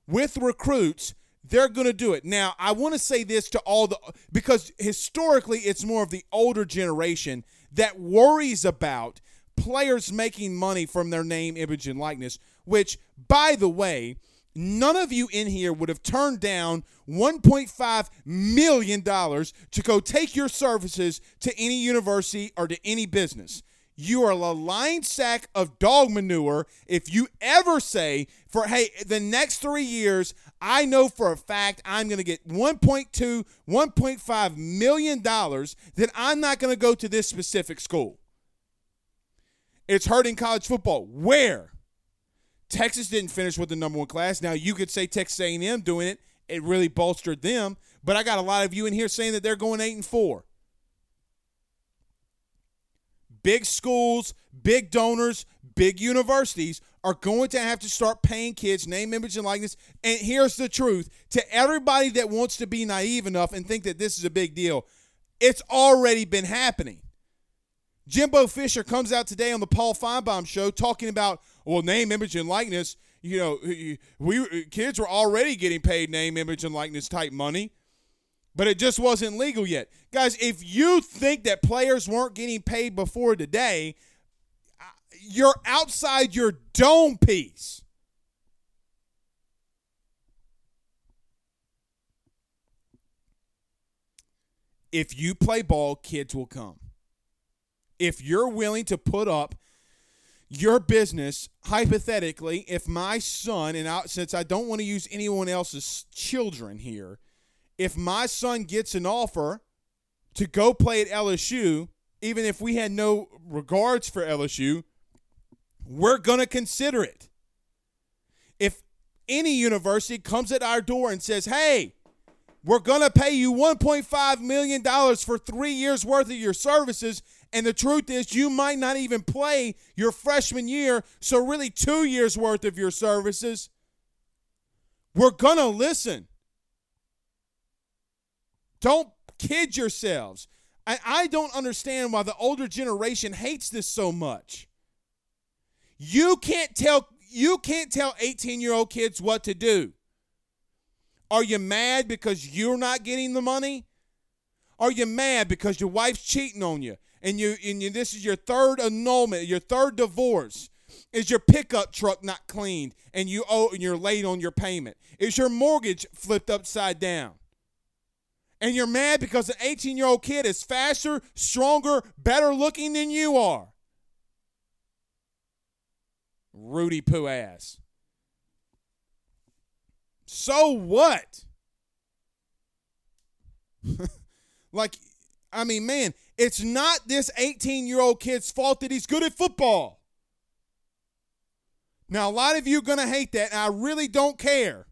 Speaker 1: with recruits, they're going to do it. Now, I want to say this to all the because historically it's more of the older generation that worries about players making money from their name, image, and likeness which, by the way, none of you in here would have turned down $1.5 million to go take your services to any university or to any business. You are a lying sack of dog manure if you ever say, for hey, the next three years, I know for a fact I'm going to get 1.2, 1.5 million dollars, then I'm not going to go to this specific school. It's hurting college football. Where? Texas didn't finish with the number one class. Now you could say Texas A&M doing it; it really bolstered them. But I got a lot of you in here saying that they're going eight and four. Big schools, big donors, big universities are going to have to start paying kids name, image, and likeness. And here's the truth: to everybody that wants to be naive enough and think that this is a big deal, it's already been happening. Jimbo Fisher comes out today on the Paul Finebaum show talking about well, name, image, and likeness. You know, we kids were already getting paid name, image, and likeness type money, but it just wasn't legal yet, guys. If you think that players weren't getting paid before today, you're outside your dome piece. If you play ball, kids will come. If you're willing to put up your business hypothetically if my son and I, since i don't want to use anyone else's children here if my son gets an offer to go play at lsu even if we had no regards for lsu we're going to consider it if any university comes at our door and says hey we're going to pay you $1.5 million for three years worth of your services and the truth is, you might not even play your freshman year, so really two years worth of your services. We're going to listen. Don't kid yourselves. I, I don't understand why the older generation hates this so much. You can't tell you can't tell 18-year-old kids what to do. Are you mad because you're not getting the money? Are you mad because your wife's cheating on you? and you and you, this is your third annulment, your third divorce. Is your pickup truck not cleaned and you owe and you're late on your payment? Is your mortgage flipped upside down? And you're mad because an 18 year old kid is faster, stronger, better looking than you are. Rudy Poo ass. So what? like, I mean, man, it's not this 18 year old kid's fault that he's good at football. Now, a lot of you are going to hate that, and I really don't care.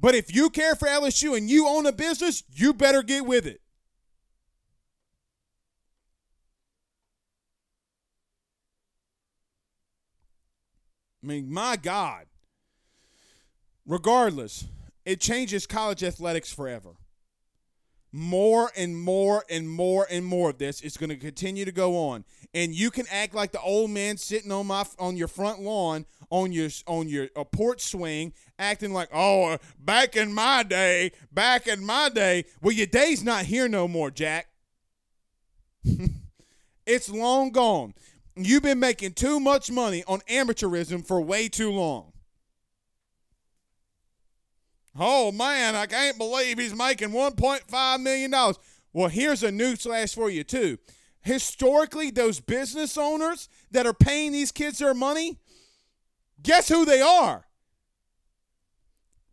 Speaker 1: But if you care for LSU and you own a business, you better get with it. I mean, my God. Regardless, it changes college athletics forever. More and more and more and more of this is going to continue to go on, and you can act like the old man sitting on my on your front lawn on your on your a porch swing, acting like, oh, uh, back in my day, back in my day. Well, your day's not here no more, Jack. it's long gone. You've been making too much money on amateurism for way too long. Oh man, I can't believe he's making $1.5 million. Well, here's a newsflash for you, too. Historically, those business owners that are paying these kids their money, guess who they are?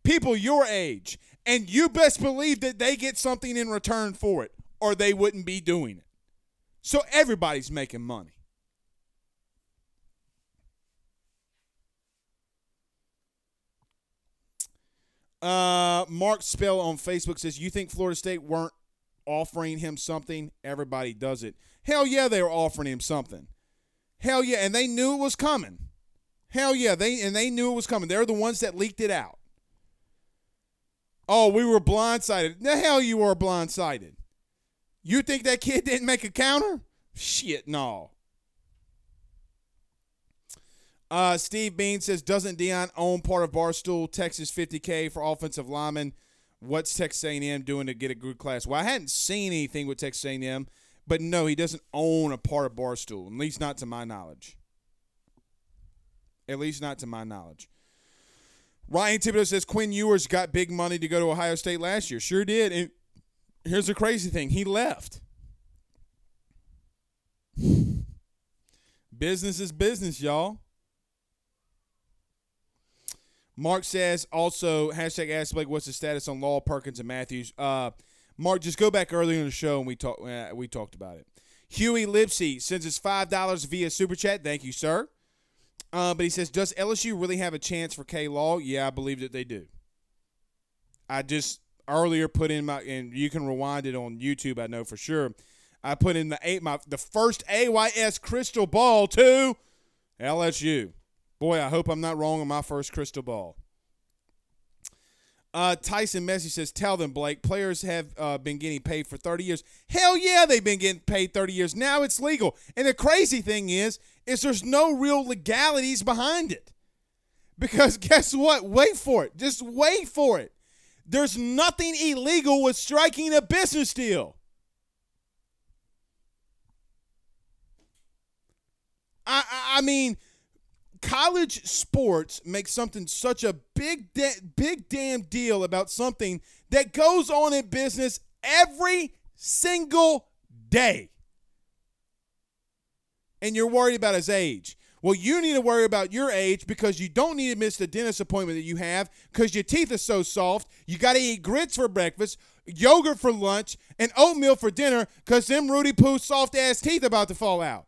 Speaker 1: People your age. And you best believe that they get something in return for it, or they wouldn't be doing it. So everybody's making money. Uh, Mark Spell on Facebook says, "You think Florida State weren't offering him something? Everybody does it. Hell yeah, they were offering him something. Hell yeah, and they knew it was coming. Hell yeah, they and they knew it was coming. They're the ones that leaked it out. Oh, we were blindsided. The hell you were blindsided. You think that kid didn't make a counter? Shit, no. Uh, Steve Bean says, doesn't Deion own part of Barstool Texas 50K for offensive linemen? What's Texas A&M doing to get a good class? Well, I hadn't seen anything with Texas A&M, but no, he doesn't own a part of Barstool, at least not to my knowledge. At least not to my knowledge. Ryan Thibodeau says Quinn Ewers got big money to go to Ohio State last year. Sure did. And here's the crazy thing he left. business is business, y'all. Mark says also hashtag ask Blake what's the status on Law Perkins and Matthews. Uh, Mark, just go back earlier in the show and we talked uh, we talked about it. Huey Lipsy sends us five dollars via super chat. Thank you, sir. Uh, but he says, does LSU really have a chance for K Law? Yeah, I believe that they do. I just earlier put in my and you can rewind it on YouTube. I know for sure. I put in the eight my the first AYS crystal ball to LSU. Boy, I hope I'm not wrong on my first crystal ball. Uh, Tyson Messi says, "Tell them, Blake. Players have uh, been getting paid for 30 years. Hell yeah, they've been getting paid 30 years. Now it's legal. And the crazy thing is, is there's no real legalities behind it. Because guess what? Wait for it. Just wait for it. There's nothing illegal with striking a business deal. I, I, I mean, college sports make something such a big da- big damn deal about something that goes on in business every single day. And you're worried about his age. Well, you need to worry about your age because you don't need to miss the dentist appointment that you have because your teeth are so soft. You got to eat grits for breakfast, yogurt for lunch, and oatmeal for dinner because them Rudy Poo soft ass teeth about to fall out.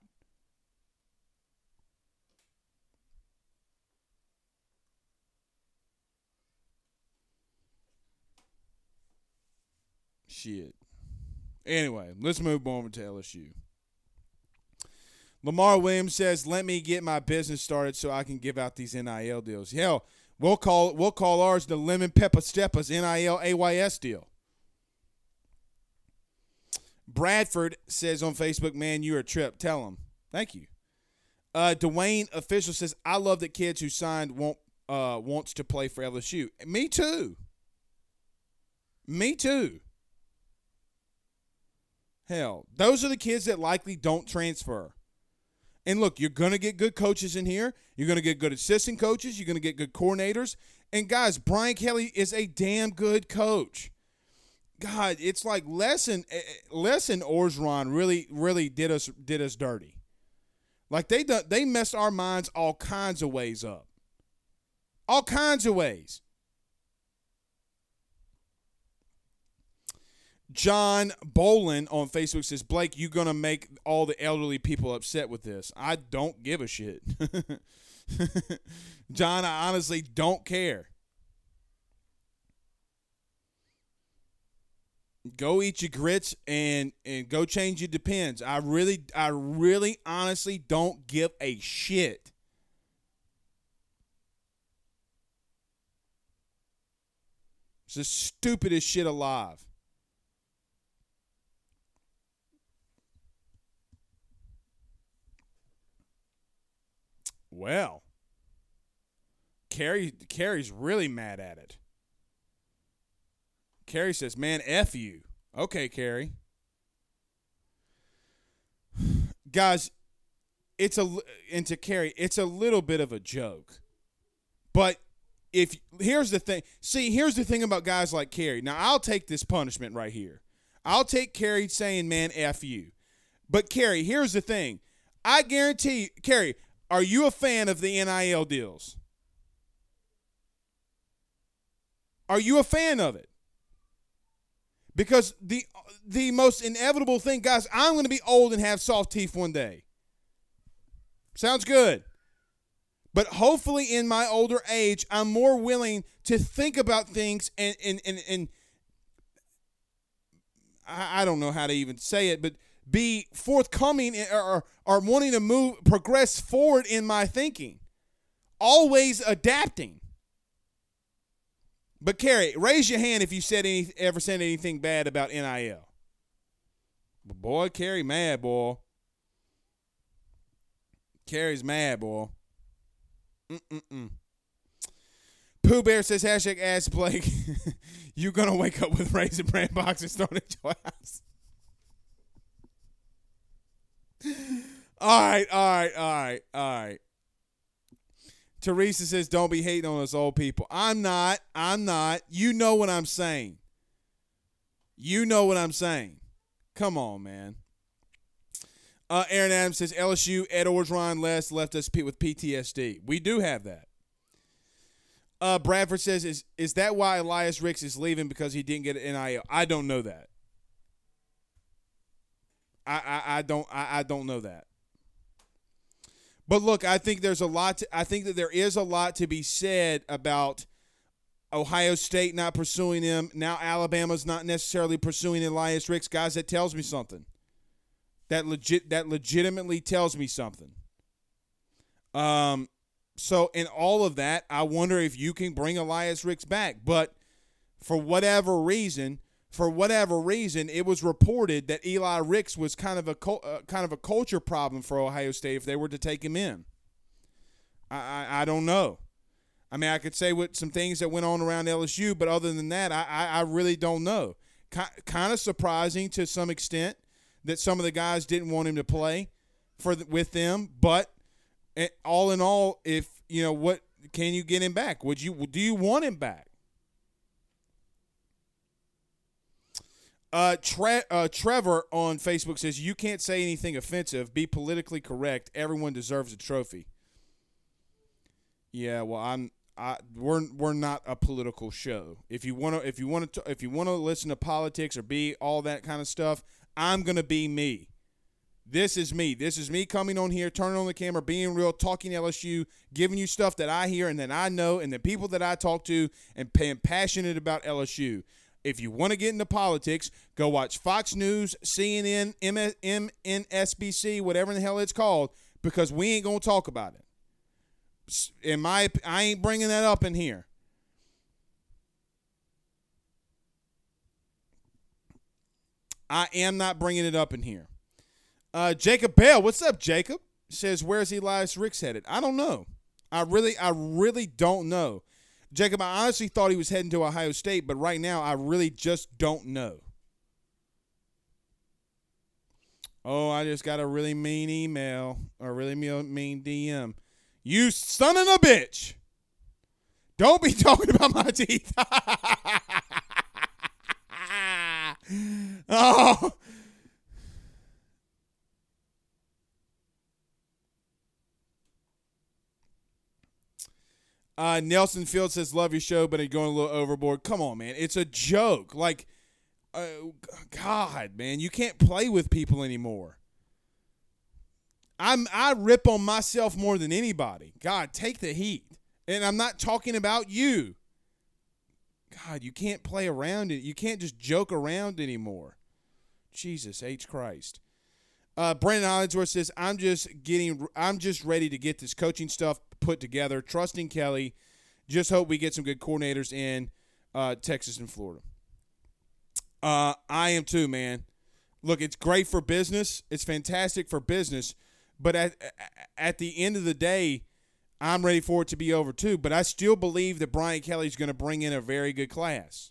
Speaker 1: Shit. Anyway, let's move on to LSU. Lamar Williams says, "Let me get my business started so I can give out these NIL deals." Hell, we'll call we'll call ours the Lemon Pepper Steppers NIL AYS deal. Bradford says on Facebook, "Man, you're a trip." Tell him. Thank you. Uh, Dwayne official says, "I love that kids who signed won't uh, wants to play for LSU." Me too. Me too. Hell, those are the kids that likely don't transfer. And look, you're going to get good coaches in here. You're going to get good assistant coaches. You're going to get good coordinators. And guys, Brian Kelly is a damn good coach. God, it's like lesson eh, eh, lesson Orgeron really really did us did us dirty. Like they done, they messed our minds all kinds of ways up. All kinds of ways. John Bolin on Facebook says, Blake, you're gonna make all the elderly people upset with this. I don't give a shit. John, I honestly don't care. Go eat your grits and and go change your depends. I really, I really honestly don't give a shit. It's the stupidest shit alive. Well, Carrie Carrie's really mad at it. Carrie says, "Man, f you." Okay, Carrie. Guys, it's a and to Carrie, it's a little bit of a joke. But if here's the thing, see, here's the thing about guys like Carrie. Now, I'll take this punishment right here. I'll take Carrie saying, "Man, f you." But Carrie, here's the thing. I guarantee, Carrie, are you a fan of the NIL deals? Are you a fan of it? Because the the most inevitable thing, guys, I'm going to be old and have soft teeth one day. Sounds good. But hopefully in my older age, I'm more willing to think about things and and and, and I, I don't know how to even say it, but be forthcoming or, or wanting to move progress forward in my thinking always adapting but Carrie, raise your hand if you said any ever said anything bad about NIL. But boy, Carrie mad, boy. Carrie's mad, boy. Mm-mm-mm. Pooh Bear says, hashtag ask Blake, you gonna wake up with raisin bran boxes thrown at your house. All right, all right, all right, all right. Teresa says, "Don't be hating on us old people." I'm not. I'm not. You know what I'm saying. You know what I'm saying. Come on, man. Uh, Aaron Adams says LSU Ed Orgeron Les left us with PTSD. We do have that. Uh, Bradford says, "Is is that why Elias Ricks is leaving because he didn't get an NIL?" I don't know that. I I, I don't I, I don't know that. But look, I think there's a lot. To, I think that there is a lot to be said about Ohio State not pursuing him. Now Alabama's not necessarily pursuing Elias Ricks. Guys, that tells me something. That legit. That legitimately tells me something. Um. So in all of that, I wonder if you can bring Elias Ricks back. But for whatever reason, for whatever reason, it was reported that Eli Ricks was kind of a uh, kind of a culture problem for Ohio State if they were to take him in. I, I, I don't know. I mean, I could say what some things that went on around LSU, but other than that, I, I, I really don't know. Kind of surprising to some extent that some of the guys didn't want him to play for the, with them, but eh, all in all, if you know what, can you get him back? Would you do you want him back? Uh, Tre- uh, Trevor on Facebook says you can't say anything offensive. Be politically correct. Everyone deserves a trophy. Yeah, well, I'm. I we're we're not a political show. If you want to, if you want to, if you want to listen to politics or be all that kind of stuff, I'm gonna be me. This is me. This is me coming on here, turning on the camera, being real, talking LSU, giving you stuff that I hear and that I know, and the people that I talk to, and being passionate about LSU. If you want to get into politics, go watch Fox News, CNN, MSNBC, whatever the hell it's called, because we ain't gonna talk about it. In my, I ain't bringing that up in here. I am not bringing it up in here. Uh, Jacob Bell, what's up, Jacob? Says, where's Elias Ricks headed? I don't know. I really, I really don't know. Jacob, I honestly thought he was heading to Ohio State, but right now I really just don't know. Oh, I just got a really mean email or really mean DM. You son of a bitch. Don't be talking about my teeth. oh. Uh, Nelson Field says, "Love your show, but you're going a little overboard." Come on, man, it's a joke. Like, uh, God, man, you can't play with people anymore. I'm I rip on myself more than anybody. God, take the heat, and I'm not talking about you. God, you can't play around it. You can't just joke around anymore. Jesus H Christ. Uh, Brandon Hollingsworth says, "I'm just getting, I'm just ready to get this coaching stuff put together. Trusting Kelly. Just hope we get some good coordinators in uh, Texas and Florida. Uh, I am too, man. Look, it's great for business. It's fantastic for business, but at at the end of the day, I'm ready for it to be over too. But I still believe that Brian Kelly's going to bring in a very good class.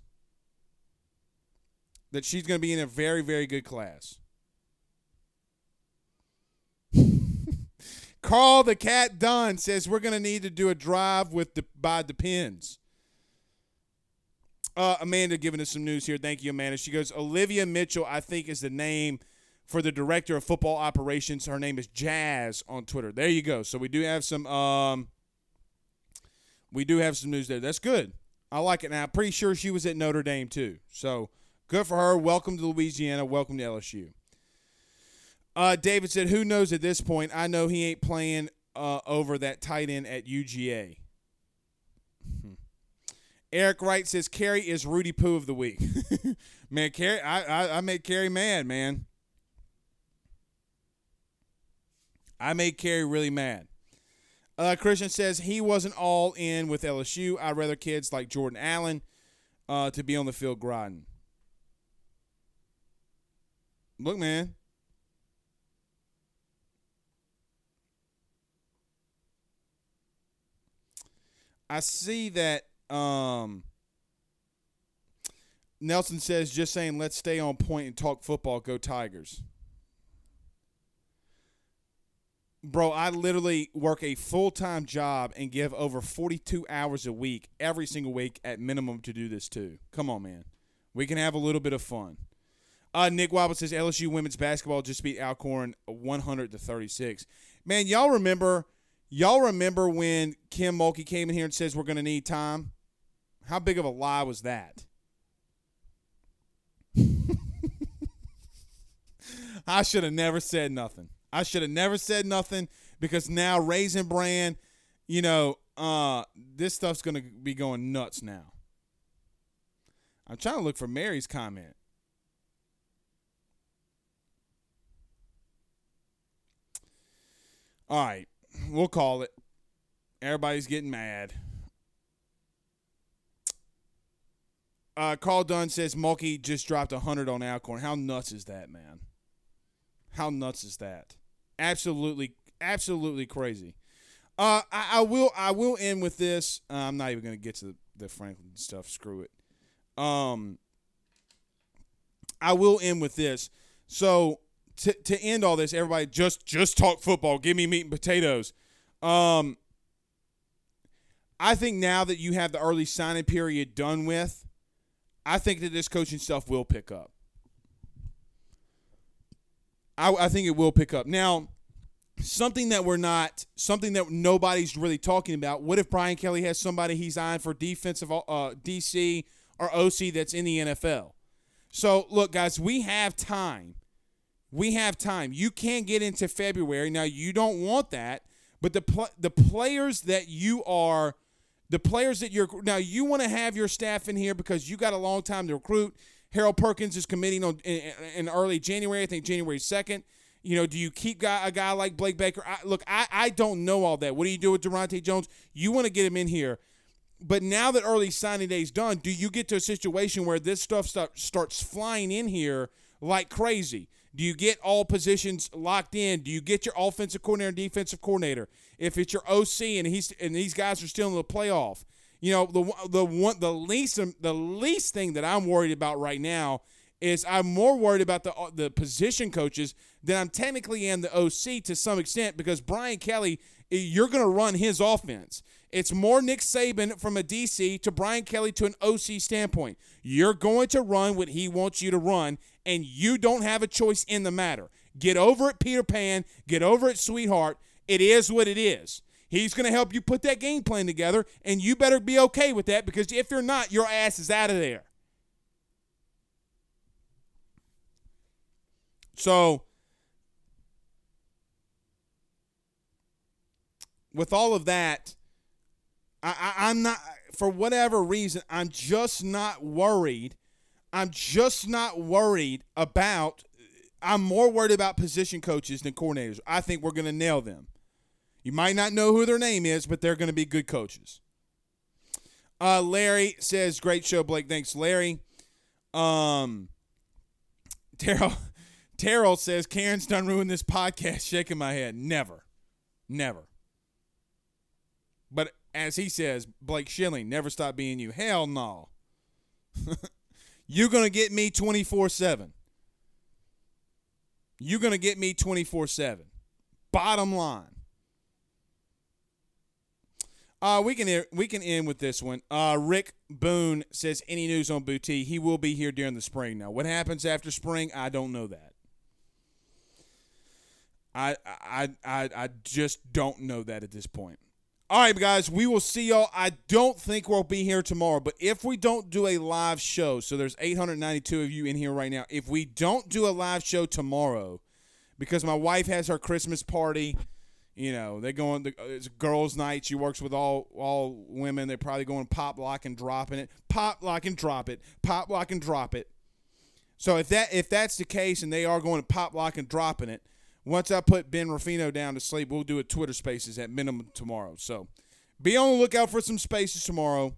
Speaker 1: That she's going to be in a very, very good class. Carl the Cat Dunn says we're going to need to do a drive with the by Depends. Uh, Amanda giving us some news here. Thank you, Amanda. She goes, Olivia Mitchell, I think, is the name for the director of football operations. Her name is Jazz on Twitter. There you go. So we do have some um, we do have some news there. That's good. I like it. Now I'm pretty sure she was at Notre Dame too. So good for her. Welcome to Louisiana. Welcome to LSU. Uh, David said, "Who knows at this point? I know he ain't playing uh, over that tight end at UGA." Hmm. Eric Wright says, "Carey is Rudy Poo of the week." man, Carey, I, I I made Carey mad, man. I made Carey really mad. Uh, Christian says he wasn't all in with LSU. I'd rather kids like Jordan Allen uh, to be on the field grinding. Look, man, I see that um, Nelson says just saying let's stay on point and talk football. Go Tigers. Bro, I literally work a full time job and give over 42 hours a week every single week at minimum to do this too. Come on, man. We can have a little bit of fun. Uh, Nick Wobble says LSU women's basketball just beat Alcorn 100 to 36. Man, y'all remember Y'all remember when Kim Mulkey came in here and says we're going to need time? How big of a lie was that? I should have never said nothing. I should have never said nothing because now Raisin Bran, you know, uh, this stuff's going to be going nuts now. I'm trying to look for Mary's comment. All right. We'll call it. Everybody's getting mad. Uh, Carl Dunn says Mulkey just dropped a 100 on Alcorn. How nuts is that, man? How nuts is that? Absolutely, absolutely crazy. Uh, I, I will, I will end with this. Uh, I'm not even going to get to the, the Franklin stuff. Screw it. Um, I will end with this. So to to end all this, everybody just just talk football. Give me meat and potatoes. Um, I think now that you have the early signing period done with, I think that this coaching stuff will pick up. I, I think it will pick up. Now, something that we're not, something that nobody's really talking about. What if Brian Kelly has somebody he's eyeing for defensive uh, DC or OC that's in the NFL? So, look, guys, we have time we have time. You can't get into February. Now, you don't want that, but the pl- the players that you are the players that you're now you want to have your staff in here because you got a long time to recruit. Harold Perkins is committing on in, in early January, I think January 2nd. You know, do you keep guy, a guy like Blake Baker? I, look, I, I don't know all that. What do you do with Daronte Jones? You want to get him in here. But now that early signing day is done, do you get to a situation where this stuff start, starts flying in here like crazy? Do you get all positions locked in? Do you get your offensive coordinator and defensive coordinator? If it's your OC and he's and these guys are still in the playoff, you know the the one the least the least thing that I'm worried about right now is I'm more worried about the the position coaches than I'm technically am the OC to some extent because Brian Kelly, you're going to run his offense. It's more Nick Saban from a DC to Brian Kelly to an OC standpoint. You're going to run what he wants you to run, and you don't have a choice in the matter. Get over it, Peter Pan. Get over it, sweetheart. It is what it is. He's going to help you put that game plan together, and you better be okay with that because if you're not, your ass is out of there. So, with all of that, I, I, I'm not, for whatever reason, I'm just not worried. I'm just not worried about, I'm more worried about position coaches than coordinators. I think we're going to nail them. You might not know who their name is, but they're going to be good coaches. Uh, Larry says, "Great show, Blake. Thanks, Larry." Um, Terrell, Terrell says, "Karen's done ruined this podcast." Shaking my head. Never, never. But as he says, Blake Schilling never stop being you. Hell no. You're gonna get me twenty four seven. You're gonna get me twenty four seven. Bottom line. Uh, we can we can end with this one. Uh, Rick Boone says, "Any news on Boutte? He will be here during the spring. Now, what happens after spring? I don't know that. I I I I just don't know that at this point. All right, guys, we will see y'all. I don't think we'll be here tomorrow, but if we don't do a live show, so there's 892 of you in here right now. If we don't do a live show tomorrow, because my wife has her Christmas party." You know, they're going. To, uh, it's girls' night. She works with all all women. They're probably going pop, lock, and dropping it. Pop, lock, and drop it. Pop, lock, and drop it. So if that if that's the case, and they are going to pop, lock, and dropping it, once I put Ben Ruffino down to sleep, we'll do a Twitter Spaces at minimum tomorrow. So be on the lookout for some spaces tomorrow.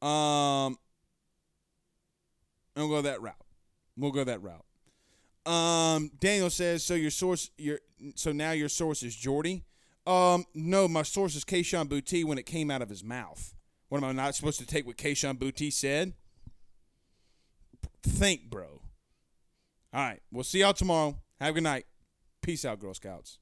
Speaker 1: Um, and we'll go that route. We'll go that route. Um, Daniel says, so your source, your so now your source is Jordy. Um, no, my source is Kayshon Boutte when it came out of his mouth. What am I not supposed to take what Kayshon Boutte said? Think, bro. All right, we'll see y'all tomorrow. Have a good night. Peace out, Girl Scouts.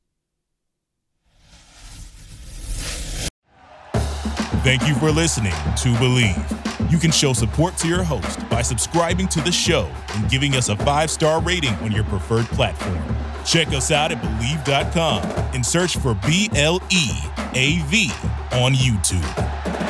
Speaker 2: Thank you for listening to Bleav. You can show support to your host by subscribing to the show and giving us a five star rating on your preferred platform. Check us out at Bleav.com and search for B L E A V on YouTube.